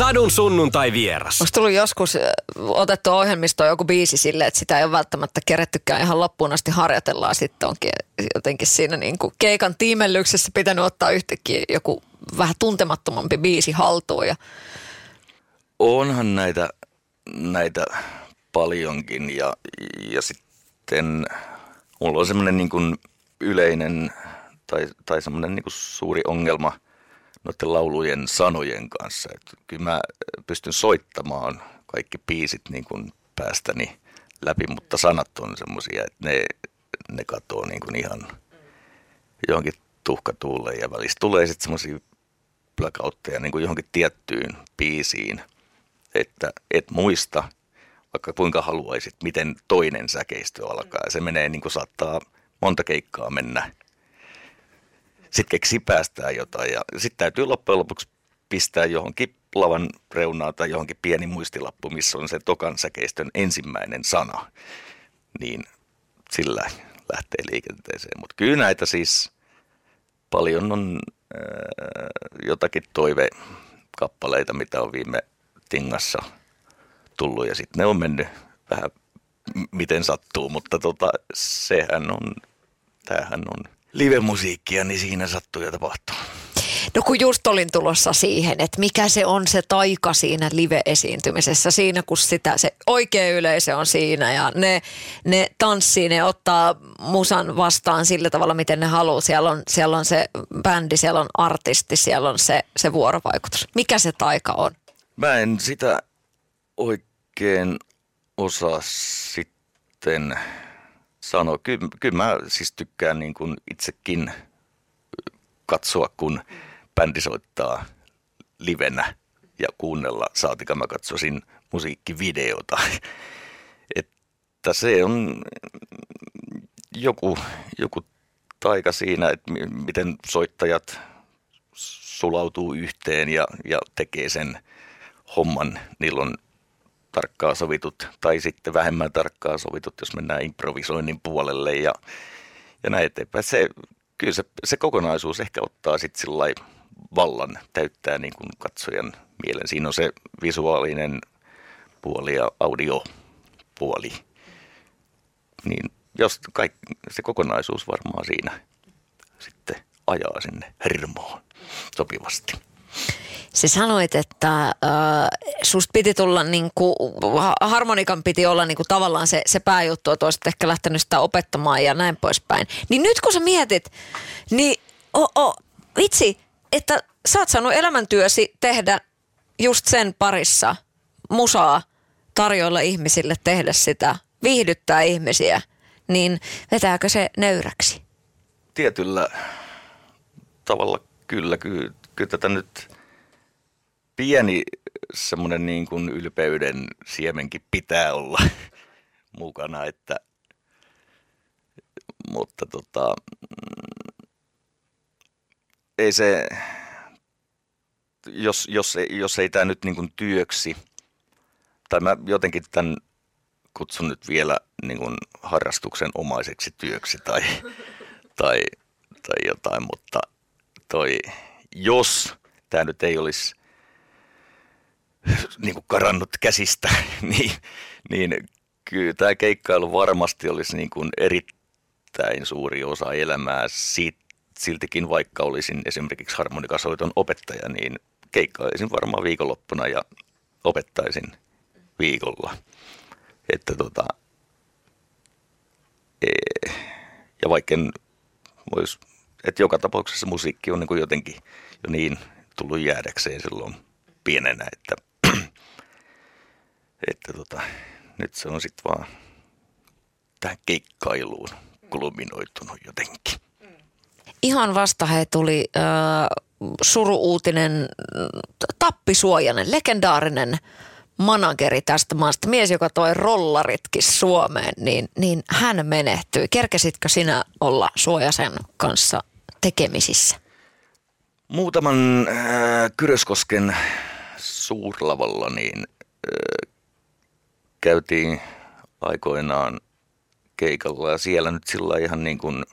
Sadun sunnuntai vieras. Onko tullut joskus otettu ohjelmistoon joku biisi sille, että sitä ei ole välttämättä kerettykään ihan loppuun asti harjoitellaan. Sitten onkin jotenkin siinä niin kuin keikan tiimellyksessä pitänyt ottaa yhtäkkiä joku vähän tuntemattomampi biisi haltuun. Ja... Onhan näitä, näitä paljonkin ja, ja sitten mulla on semmoinen niin kuin yleinen tai, tai semmoinen niin suuri ongelma noiden laulujen sanojen kanssa. Että kyllä mä pystyn soittamaan kaikki biisit niin kuin päästäni läpi, mutta sanat on semmoisia, että ne, ne katoo niin kuin ihan johonkin tuhkatuulle ja välistä tulee sitten semmoisia blackoutteja niin kuin johonkin tiettyyn biisiin, että et muista, vaikka kuinka haluaisit, miten toinen säkeistö alkaa. Se menee niin kuin saattaa monta keikkaa mennä. Sitten keksi päästään jotain ja sitten täytyy loppujen lopuksi pistää johonkin lavan reunaan tai johonkin pieni muistilappu, missä on se tokan säkeistön ensimmäinen sana. Niin sillä lähtee liikenteeseen. Mutta kyllä näitä siis paljon on äh, jotakin toivekappaleita, mitä on viime tingassa tullut ja sitten ne on mennyt vähän miten sattuu, mutta tota, sehän on, tämähän on live-musiikkia, niin siinä sattuu ja tapahtuu. No kun just olin tulossa siihen, että mikä se on se taika siinä live-esiintymisessä, siinä kun sitä, se oikea yleisö on siinä ja ne, ne tanssii, ne ottaa musan vastaan sillä tavalla, miten ne haluaa. Siellä on, siellä on se bändi, siellä on artisti, siellä on se, se vuorovaikutus. Mikä se taika on? Mä en sitä oikein osaa sitten sanoa. Kyllä, kyllä mä siis tykkään niin kuin itsekin katsoa, kun bändi soittaa livenä ja kuunnella, saatika mä katsoisin musiikkivideota. Että se on joku, joku taika siinä, että miten soittajat sulautuu yhteen ja, ja tekee sen homman. Niillä on tarkkaa sovitut tai sitten vähemmän tarkkaa sovitut, jos mennään improvisoinnin puolelle ja, ja näin eteenpäin. Se, kyllä se, se kokonaisuus ehkä ottaa sitten vallan, täyttää niin kuin katsojan mielen. Siinä on se visuaalinen puoli ja audiopuoli. Niin jos kaikki, se kokonaisuus varmaan siinä sitten ajaa sinne hermoon sopivasti. Sä sanoit, että äh, susta piti tulla, niin kuin, harmonikan piti olla niin kuin, tavallaan se, se pääjuttu, että olisit ehkä lähtenyt sitä opettamaan ja näin poispäin. Niin nyt kun sä mietit, niin oh, oh, vitsi, että sä oot saanut elämäntyösi tehdä just sen parissa musaa, tarjoilla ihmisille tehdä sitä, viihdyttää ihmisiä, niin vetääkö se nöyräksi? Tietyllä tavalla kyllä, kyllä, kyllä tätä nyt pieni semmoinen niin kuin ylpeyden siemenkin pitää olla mukana, että mutta tota, mm, ei se, jos, jos, jos ei tämä nyt niin kuin työksi, tai mä jotenkin tämän kutsun nyt vielä niin kuin harrastuksen omaiseksi työksi tai, tai, tai jotain, mutta toi, jos tämä nyt ei olisi niin kuin karannut käsistä, niin, niin kyllä tämä keikkailu varmasti olisi niin kuin erittäin suuri osa elämää. Siit, siltikin vaikka olisin esimerkiksi harmonikasoiton opettaja, niin keikkailisin varmaan viikonloppuna ja opettaisin viikolla. Että tota, ee, ja vaikka en vois, että joka tapauksessa musiikki on niin jotenkin jo niin tullut jäädäkseen silloin pienenä, että että tota, nyt se on sitten vaan tähän keikkailuun kulminoitunut jotenkin. Ihan vasta he tuli äh, suruuutinen Tappi Suojanen, legendaarinen manageri tästä maasta, mies, joka toi rollaritkin Suomeen, niin, niin hän menehtyi. Kerkesitkö sinä olla Suojasen kanssa tekemisissä? Muutaman äh, Kyröskosken suurlavalla niin äh, käytiin aikoinaan keikalla ja siellä nyt sillä ihan niin kuin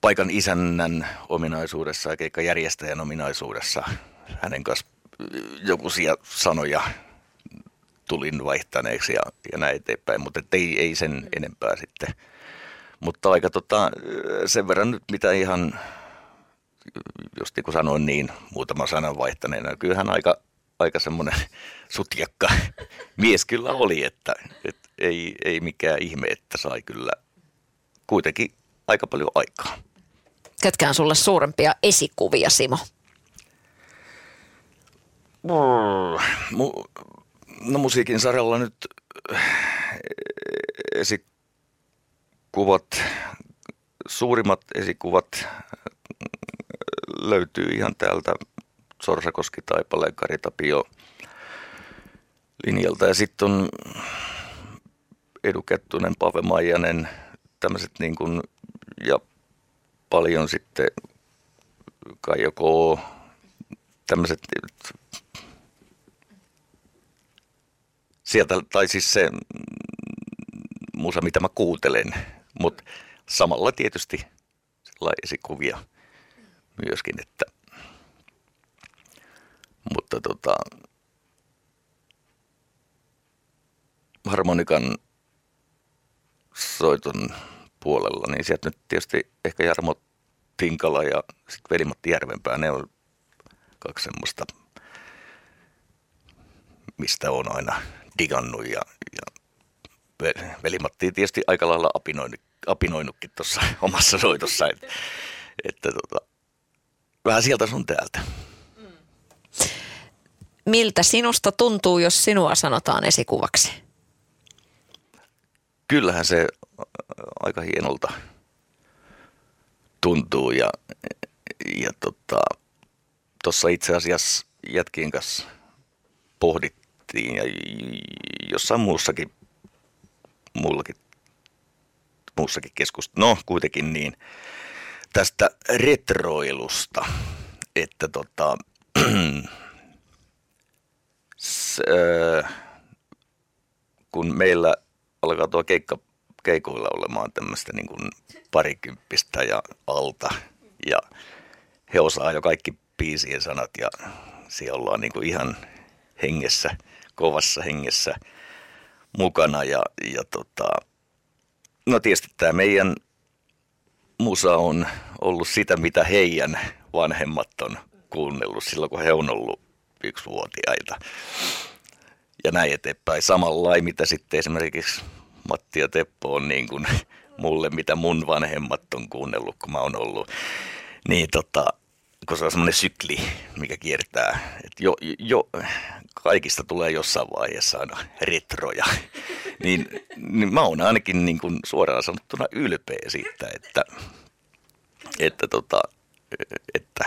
paikan isännän ominaisuudessa ja keikkajärjestäjän ominaisuudessa hänen kanssa jokuisia sanoja tulin vaihtaneeksi ja, ja näin eteenpäin, mutta ei, ei sen enempää sitten. Mutta aika tota, sen verran nyt mitä ihan, just niin kuin sanoin niin, muutama sanan vaihtaneena, kyllähän aika aika semmoinen sutjakka mies kyllä oli, että, että ei, ei mikään ihme, että sai kyllä kuitenkin aika paljon aikaa. Ketkä on sulle suurempia esikuvia, Simo? No musiikin sarjalla nyt eh, esikuvat, suurimmat esikuvat eh, löytyy ihan täältä Sorsakoski, Taipale, Karitapio linjalta. Ja sitten on Edu Kettunen, Pave Maijanen, tämmöiset niin kuin, ja paljon sitten Kaijo K, tämmöiset sieltä, tai siis se musa, mitä mä kuuntelen, mutta samalla tietysti esikuvia myöskin, että mutta tota, harmonikan soiton puolella, niin sieltä nyt tietysti ehkä Jarmo Tinkala ja sitten Velimatti Järvenpää, ne on kaksi semmoista, mistä on aina digannut ja, ja Velimatti tietysti aika lailla apinoinut, apinoinutkin tuossa omassa soitossa, että, että tota, vähän sieltä sun täältä. Miltä sinusta tuntuu, jos sinua sanotaan esikuvaksi? Kyllähän se aika hienolta tuntuu ja, ja tota, itse asiassa jätkien kanssa pohdittiin ja jossain muussakin, muullakin, muussakin keskustelussa, no kuitenkin niin, tästä retroilusta, että tota, äh, kun meillä alkaa tuo keikka keikoilla olemaan tämmöistä niin kuin parikymppistä ja alta. Ja he osaa jo kaikki biisien sanat ja siellä ollaan niin kuin ihan hengessä, kovassa hengessä mukana. Ja, ja tota, no tietysti tämä meidän musa on ollut sitä, mitä heidän vanhemmat on kuunnellut silloin, kun he on ollut yksivuotiaita. Ja näin eteenpäin. Samalla mitä sitten esimerkiksi Matti ja Teppo on niin kuin mulle, mitä mun vanhemmat on kuunnellut, kun mä oon ollut. Niin tota, kun se on semmoinen sykli, mikä kiertää, että jo, jo, kaikista tulee jossain vaiheessa aina retroja, niin, niin mä oon ainakin niin kuin suoraan sanottuna ylpeä siitä, että, että, tota, että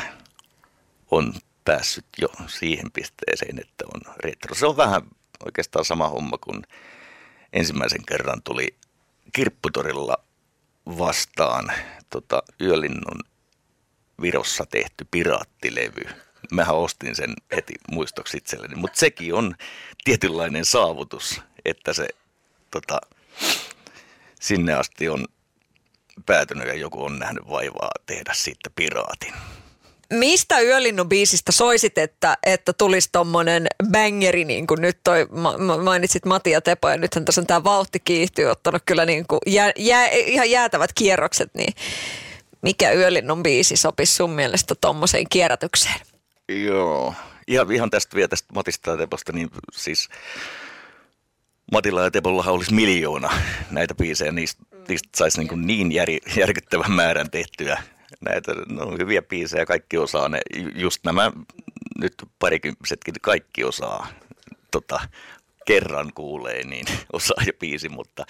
on päässyt jo siihen pisteeseen, että on retro. Se on vähän oikeastaan sama homma kuin ensimmäisen kerran tuli Kirpputorilla vastaan tota, Yölinnun Virossa tehty piraattilevy. Mähän ostin sen heti muistoksi itselleni, mutta sekin on tietynlainen saavutus, että se tota, sinne asti on päätynyt ja joku on nähnyt vaivaa tehdä siitä piraatin. Mistä Yölinnun biisistä soisit, että, että tulisi tommonen bangeri, niin kuin nyt toi, mainitsit Mati ja Tepo, ja nythän tässä on tämä vauhti kiihtyy, ottanut kyllä niin kuin jää, jää, ihan jäätävät kierrokset, niin mikä Yölinnun biisi sopisi sun mielestä tommoseen kierrätykseen? Joo, ihan, ihan tästä vielä tästä Matista ja Teposta, niin siis Matilla ja Tepollahan olisi miljoona näitä biisejä, niistä, niistä saisi niin, niin jär, järkyttävän määrän tehtyä näitä no, hyviä biisejä, kaikki osaa ne, just nämä nyt parikymppisetkin kaikki osaa tota, kerran kuulee, niin osaa jo biisi, mutta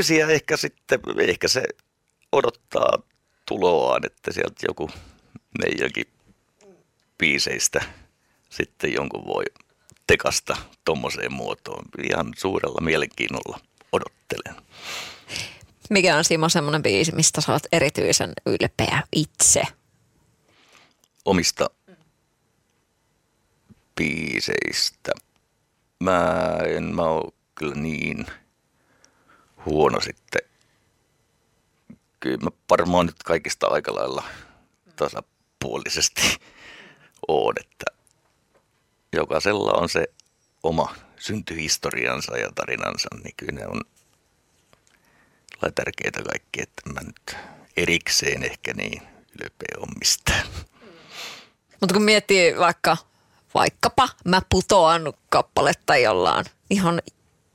siellä ehkä sitten, ehkä se odottaa tuloaan, että sieltä joku meidänkin biiseistä sitten jonkun voi tekasta tuommoiseen muotoon. Ihan suurella mielenkiinnolla odottelen. Mikä on Simo semmoinen biisi, mistä sä oot erityisen ylpeä itse? Omista biiseistä. Mä en mä oo kyllä niin huono sitten. Kyllä mä varmaan nyt kaikista aika lailla tasapuolisesti oon, että jokaisella on se oma syntyhistoriansa ja tarinansa, niin kyllä ne on tärkeitä kaikki, että mä nyt erikseen ehkä niin ylpeä on mistään. Mutta kun miettii vaikka, vaikkapa mä putoan kappaletta, jolla on ihan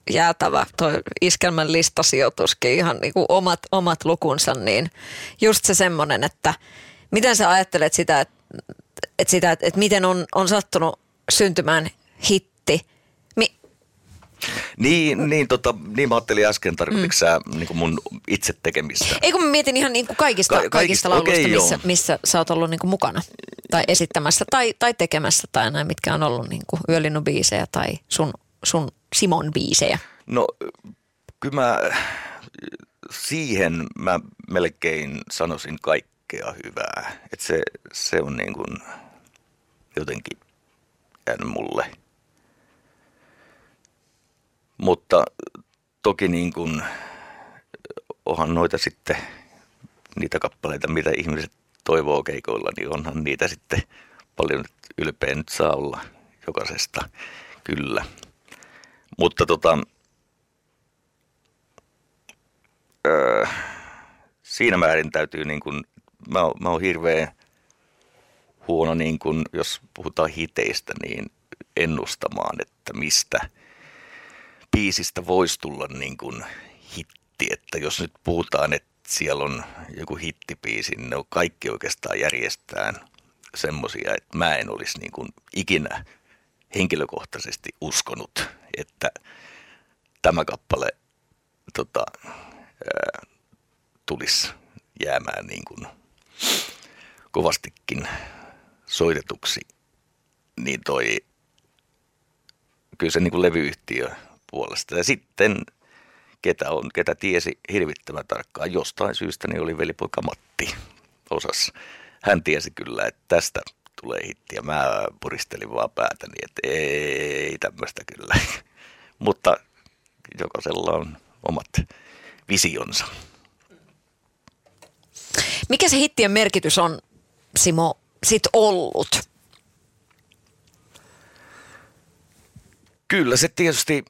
jäätävä toi iskelmän listasijoituskin, ihan niin kuin omat, omat lukunsa, niin just se semmoinen, että miten sä ajattelet sitä, että, että, sitä, että miten on, on sattunut syntymään hitti. Niin, niin, tota, niin mä ajattelin äsken, tarkoititko mm. sä niin mun itse tekemistä? Ei kun mä mietin ihan niin kuin kaikista, Ka- kaikista, kaikista, lauluista, okei, missä, joo. missä sä oot ollut niin kuin mukana tai esittämässä tai, tai tekemässä tai näin, mitkä on ollut niin kuin yölinnubiisejä tai sun, sun Simon biisejä. No kyllä mä siihen mä melkein sanoisin kaikkea hyvää. Että se, se on niin kuin jotenkin jäänyt mulle. Mutta toki niin kuin, onhan noita sitten niitä kappaleita, mitä ihmiset toivoo keikoilla, niin onhan niitä sitten paljon ylpeä nyt saa olla jokaisesta, kyllä. Mutta tota, öö, siinä määrin täytyy niin kuin, mä, oon- mä oon hirveän huono, niin kuin, jos puhutaan hiteistä, niin ennustamaan, että mistä biisistä voisi tulla niin kuin hitti. Että jos nyt puhutaan, että siellä on joku hittibiisi, niin ne on kaikki oikeastaan järjestään semmoisia, että mä en olisi niin kuin ikinä henkilökohtaisesti uskonut, että tämä kappale tota, ää, tulisi jäämään niin kuin kovastikin soitetuksi, niin toi kyllä se niin kuin levyyhtiö puolesta. Ja sitten ketä, on, ketä tiesi hirvittävän tarkkaan jostain syystä, niin oli velipoika Matti osas. Hän tiesi kyllä, että tästä tulee hitti ja mä puristelin vaan päätäni, että ei tämmöistä kyllä. Mutta jokaisella on omat visionsa. Mikä se hittien merkitys on, Simo, sit ollut? Kyllä se tietysti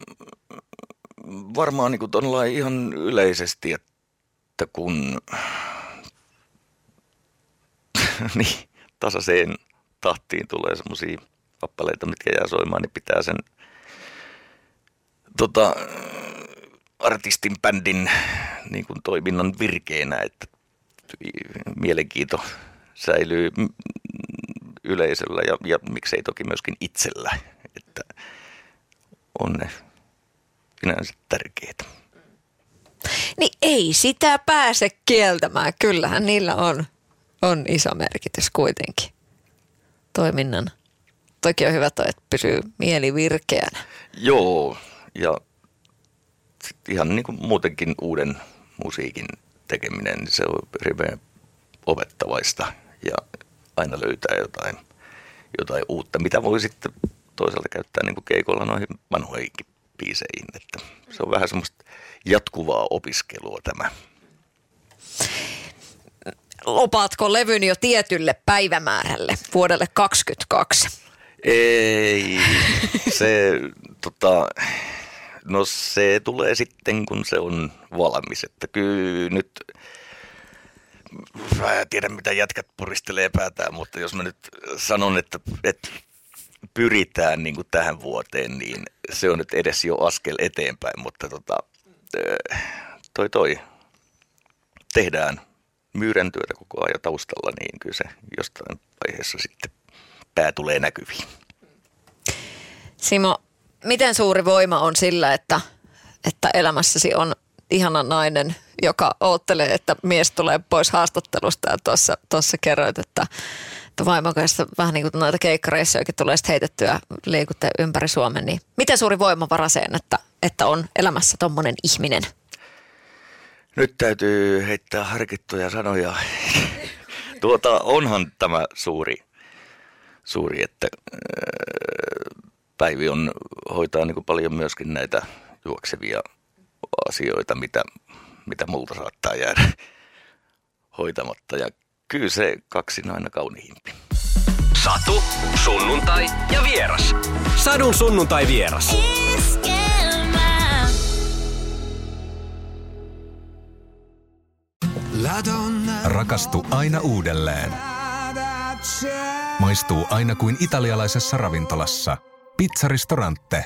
varmaan niin kuin ihan yleisesti, että kun niin, tasaiseen tahtiin tulee semmoisia kappaleita, mitkä jää soimaan, niin pitää sen tota, artistin, bändin niin kuin toiminnan virkeänä, että mielenkiinto säilyy yleisöllä ja, ja miksei toki myöskin itsellä, että on ne sinänsä tärkeitä. Niin ei sitä pääse kieltämään. Kyllähän niillä on, on iso merkitys kuitenkin toiminnan. Toki on hyvä toi, että pysyy mieli virkeänä. Joo, ja ihan niin kuin muutenkin uuden musiikin tekeminen, niin se on hirveän opettavaista ja aina löytää jotain, jotain uutta, mitä voi sitten toisaalta käyttää niin kuin keikolla noihin vanhoihinkin biiseihin. Että se on vähän semmoista jatkuvaa opiskelua tämä. Lopaatko levyn jo tietylle päivämäärälle vuodelle 2022? Ei, se, tota, no se tulee sitten, kun se on valmis. Että kyllä nyt, mä en tiedä mitä jätkät puristelee päätään, mutta jos mä nyt sanon, että, että pyritään niin kuin tähän vuoteen, niin se on nyt edes jo askel eteenpäin, mutta tota, ö, toi toi, tehdään myyrän työtä koko ajan taustalla, niin kyllä se jostain vaiheessa sitten pää tulee näkyviin. Simo, miten suuri voima on sillä, että, että elämässäsi on ihana nainen, joka oottelee, että mies tulee pois haastattelusta ja tuossa, tuossa kerroit, että vaimon kanssa vähän niin kuin noita keikkareissujakin tulee sitten heitettyä liikutte ympäri Suomen, niin miten suuri voima varaseen, että, että on elämässä tommonen ihminen? Nyt täytyy heittää harkittuja sanoja. tuota, onhan tämä suuri, suuri että äh, Päivi on, hoitaa niin kuin paljon myöskin näitä juoksevia asioita, mitä, mitä multa saattaa jäädä hoitamatta. Ja kyllä se kaksin aina kauniimpi. Satu, sunnuntai ja vieras. Sadun sunnuntai vieras. Rakastu aina uudelleen. Maistuu aina kuin italialaisessa ravintolassa. Pizzaristorante.